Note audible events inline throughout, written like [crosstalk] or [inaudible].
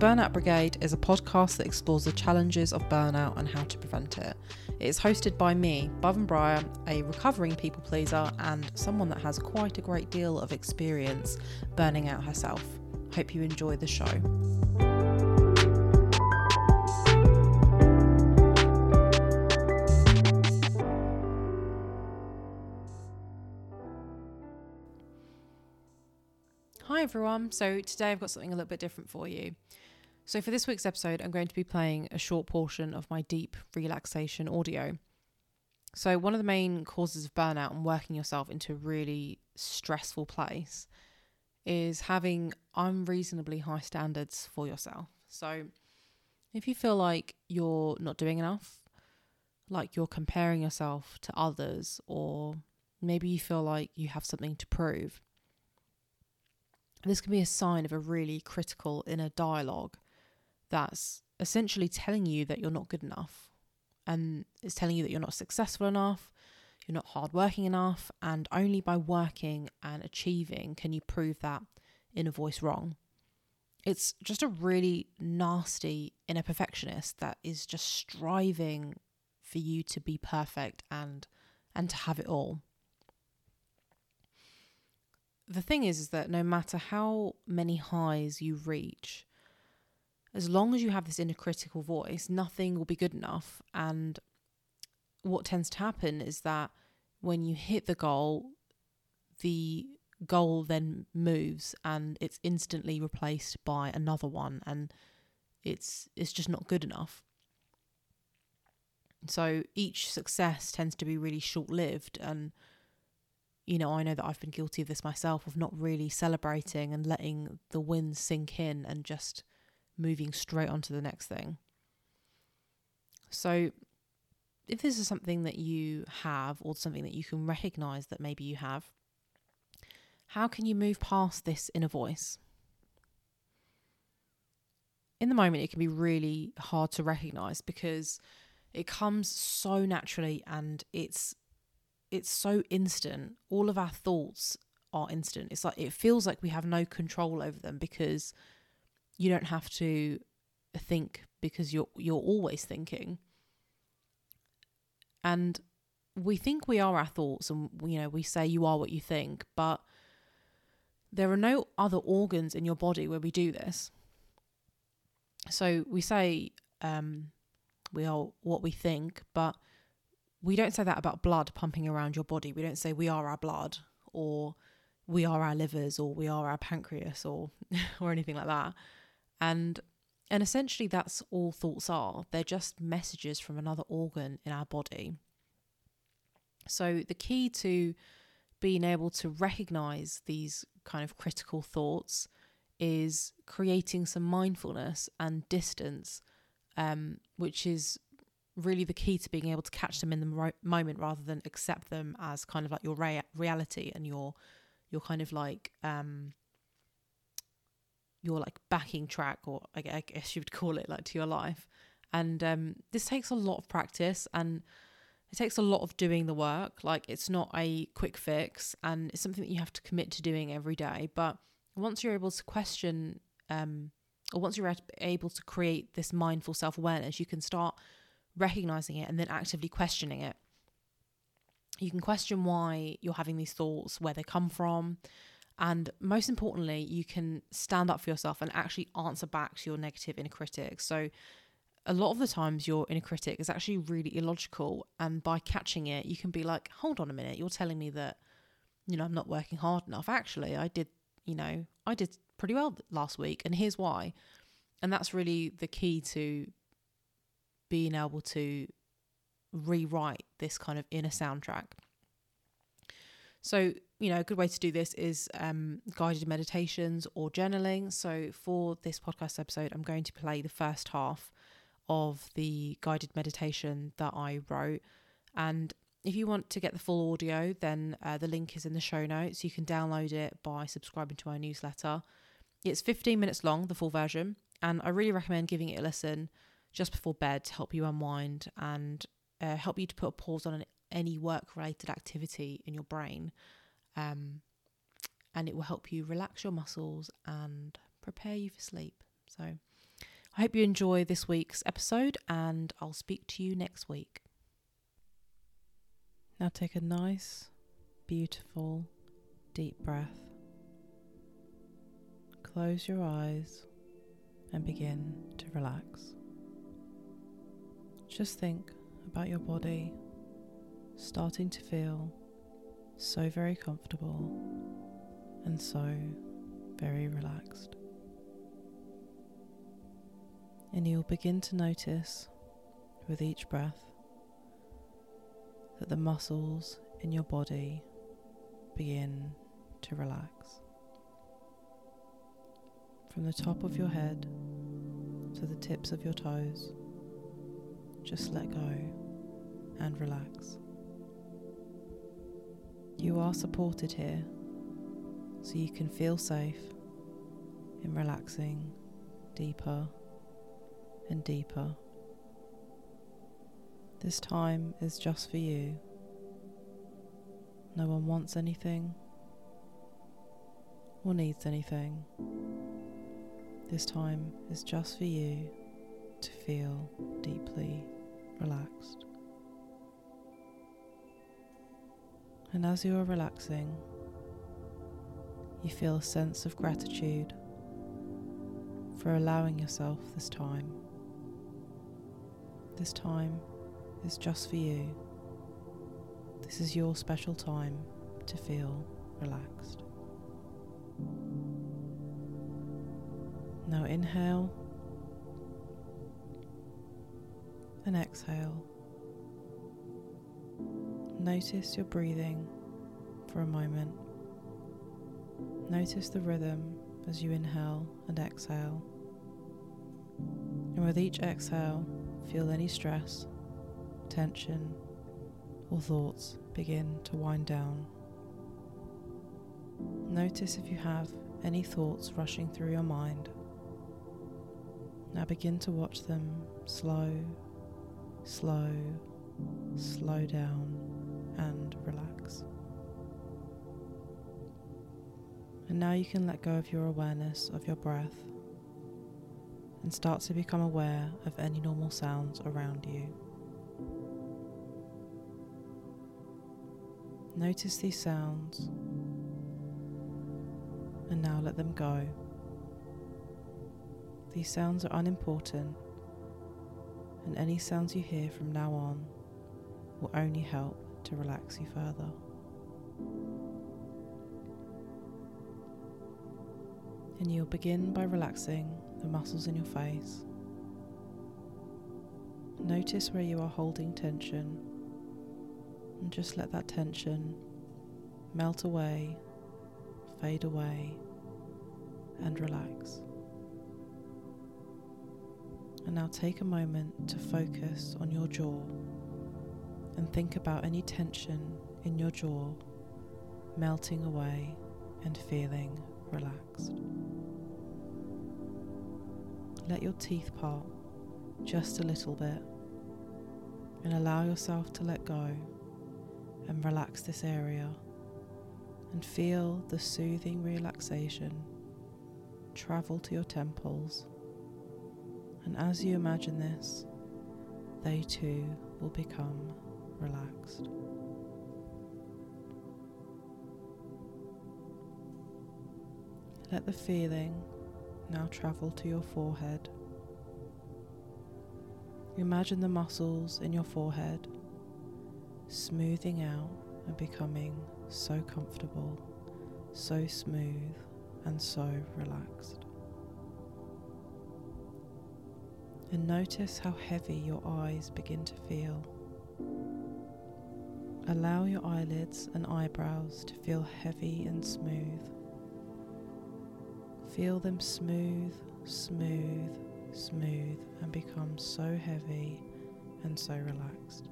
Burnout Brigade is a podcast that explores the challenges of burnout and how to prevent it. It is hosted by me, Boven Breyer, a recovering people pleaser and someone that has quite a great deal of experience burning out herself. Hope you enjoy the show. Hi everyone. So today I've got something a little bit different for you. So for this week's episode, I'm going to be playing a short portion of my deep relaxation audio. So one of the main causes of burnout and working yourself into a really stressful place is having unreasonably high standards for yourself. So if you feel like you're not doing enough, like you're comparing yourself to others, or maybe you feel like you have something to prove, this can be a sign of a really critical inner dialogue that's essentially telling you that you're not good enough and it's telling you that you're not successful enough, you're not hardworking enough, and only by working and achieving can you prove that inner voice wrong. It's just a really nasty inner perfectionist that is just striving for you to be perfect and and to have it all the thing is, is that no matter how many highs you reach, as long as you have this inner critical voice, nothing will be good enough. And what tends to happen is that when you hit the goal, the goal then moves and it's instantly replaced by another one and it's it's just not good enough. So each success tends to be really short lived and you know, I know that I've been guilty of this myself of not really celebrating and letting the wins sink in and just moving straight on to the next thing. So, if this is something that you have or something that you can recognize that maybe you have, how can you move past this inner voice? In the moment, it can be really hard to recognize because it comes so naturally and it's it's so instant. All of our thoughts are instant. It's like it feels like we have no control over them because you don't have to think because you're you're always thinking. And we think we are our thoughts and you know we say you are what you think, but there are no other organs in your body where we do this. So we say um, we are what we think, but we don't say that about blood pumping around your body. We don't say we are our blood or we are our livers or we are our pancreas or [laughs] or anything like that. And and essentially that's all thoughts are. They're just messages from another organ in our body. So the key to being able to recognize these kind of critical thoughts is creating some mindfulness and distance, um, which is really the key to being able to catch them in the moment rather than accept them as kind of like your rea- reality and your your kind of like um your like backing track or I guess you would [laughs] call it like to your life. And um this takes a lot of practice and it takes a lot of doing the work. Like it's not a quick fix and it's something that you have to commit to doing every day. But once you're able to question um or once you're able to create this mindful self-awareness you can start recognizing it and then actively questioning it. You can question why you're having these thoughts, where they come from, and most importantly, you can stand up for yourself and actually answer back to your negative inner critic. So, a lot of the times, your inner critic is actually really illogical, and by catching it, you can be like, hold on a minute, you're telling me that, you know, I'm not working hard enough. Actually, I did, you know, I did pretty well last week, and here's why. And that's really the key to being able to rewrite this kind of inner soundtrack. So, you know, a good way to do this is um, guided meditations or journaling. So, for this podcast episode, I'm going to play the first half of the guided meditation that I wrote. And if you want to get the full audio, then uh, the link is in the show notes. You can download it by subscribing to my newsletter. It's 15 minutes long, the full version, and I really recommend giving it a listen just before bed to help you unwind and uh, help you to put a pause on an, any work related activity in your brain. Um, and it will help you relax your muscles and prepare you for sleep. So, I hope you enjoy this week's episode, and I'll speak to you next week. Now take a nice, beautiful, deep breath. Close your eyes and begin to relax. Just think about your body starting to feel so very comfortable and so very relaxed. And you'll begin to notice with each breath that the muscles in your body begin to relax. From the top of your head to the tips of your toes, just let go and relax. You are supported here, so you can feel safe in relaxing deeper and deeper. This time is just for you. No one wants anything or needs anything. This time is just for you to feel deeply relaxed. And as you are relaxing, you feel a sense of gratitude for allowing yourself this time. This time is just for you. This is your special time to feel relaxed. Now inhale and exhale. Notice your breathing for a moment. Notice the rhythm as you inhale and exhale. And with each exhale, feel any stress, tension, or thoughts begin to wind down. Notice if you have any thoughts rushing through your mind. Now begin to watch them slow, slow, slow down And now you can let go of your awareness of your breath and start to become aware of any normal sounds around you. Notice these sounds and now let them go. These sounds are unimportant, and any sounds you hear from now on will only help to relax you further. And you'll begin by relaxing the muscles in your face. Notice where you are holding tension and just let that tension melt away, fade away, and relax. And now take a moment to focus on your jaw and think about any tension in your jaw melting away and feeling relaxed. Let your teeth part just a little bit and allow yourself to let go and relax this area and feel the soothing relaxation travel to your temples. And as you imagine this, they too will become relaxed. Let the feeling now travel to your forehead. Imagine the muscles in your forehead smoothing out and becoming so comfortable, so smooth, and so relaxed. And notice how heavy your eyes begin to feel. Allow your eyelids and eyebrows to feel heavy and smooth. Feel them smooth, smooth, smooth, and become so heavy and so relaxed.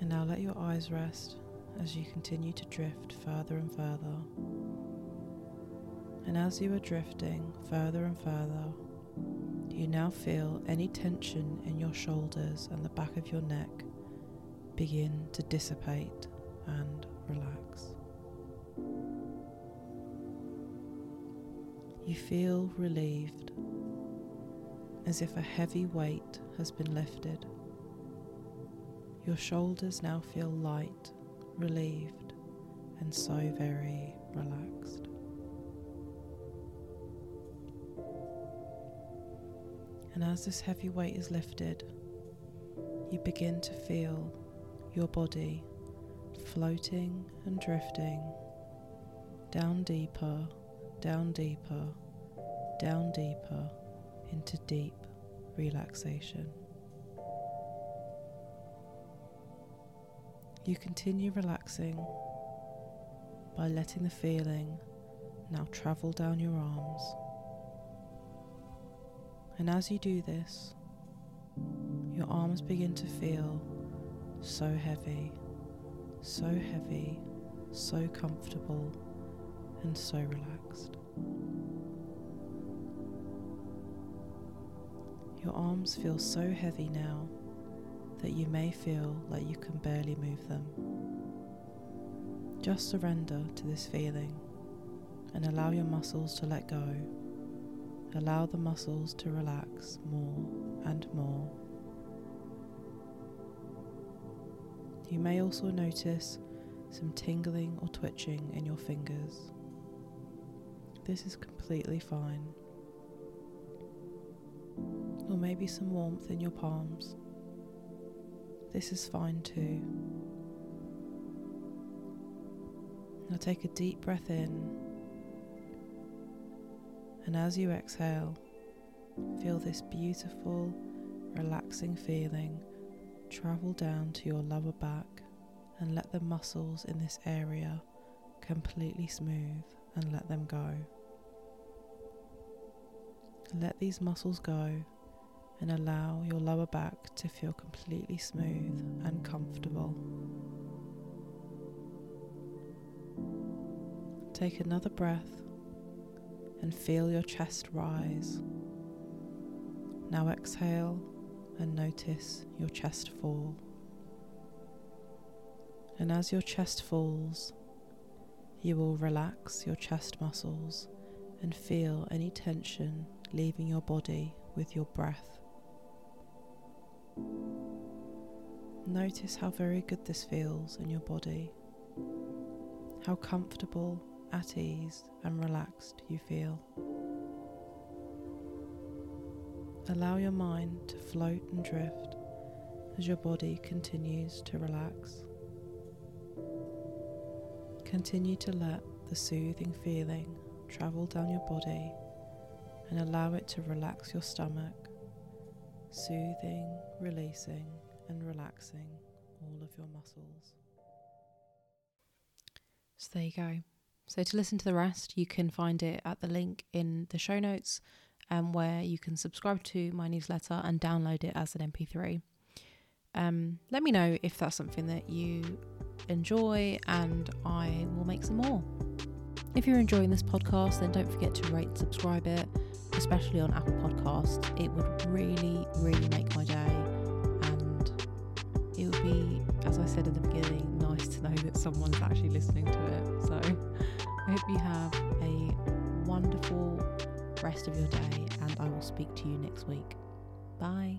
And now let your eyes rest as you continue to drift further and further. And as you are drifting further and further, you now feel any tension in your shoulders and the back of your neck begin to dissipate and relax. You feel relieved, as if a heavy weight has been lifted. Your shoulders now feel light, relieved, and so very relaxed. And as this heavy weight is lifted, you begin to feel your body floating and drifting down deeper, down deeper, down deeper into deep relaxation. You continue relaxing by letting the feeling now travel down your arms. And as you do this, your arms begin to feel so heavy, so heavy, so comfortable, and so relaxed. Your arms feel so heavy now that you may feel like you can barely move them. Just surrender to this feeling and allow your muscles to let go. Allow the muscles to relax more and more. You may also notice some tingling or twitching in your fingers. This is completely fine. Or maybe some warmth in your palms. This is fine too. Now take a deep breath in, and as you exhale, feel this beautiful, relaxing feeling travel down to your lower back and let the muscles in this area completely smooth and let them go. Let these muscles go and allow your lower back to feel completely smooth and comfortable. Take another breath and feel your chest rise. Now exhale and notice your chest fall. And as your chest falls, you will relax your chest muscles and feel any tension leaving your body with your breath. Notice how very good this feels in your body, how comfortable, at ease, and relaxed you feel. Allow your mind to float and drift as your body continues to relax. Continue to let the soothing feeling travel down your body and allow it to relax your stomach, soothing, releasing, and relaxing all of your muscles. So there you go. So to listen to the rest, you can find it at the link in the show notes, um, where you can subscribe to my newsletter and download it as an MP3. Um, let me know if that's something that you enjoy, and I will make some more. If you're enjoying this podcast, then don't forget to rate and subscribe it, especially on Apple Podcasts. It would really, really make my day, and it would be, as I said in the beginning, nice to know that someone's actually listening to it. So [laughs] I hope you have a wonderful rest of your day, and I will speak to you next week. Bye.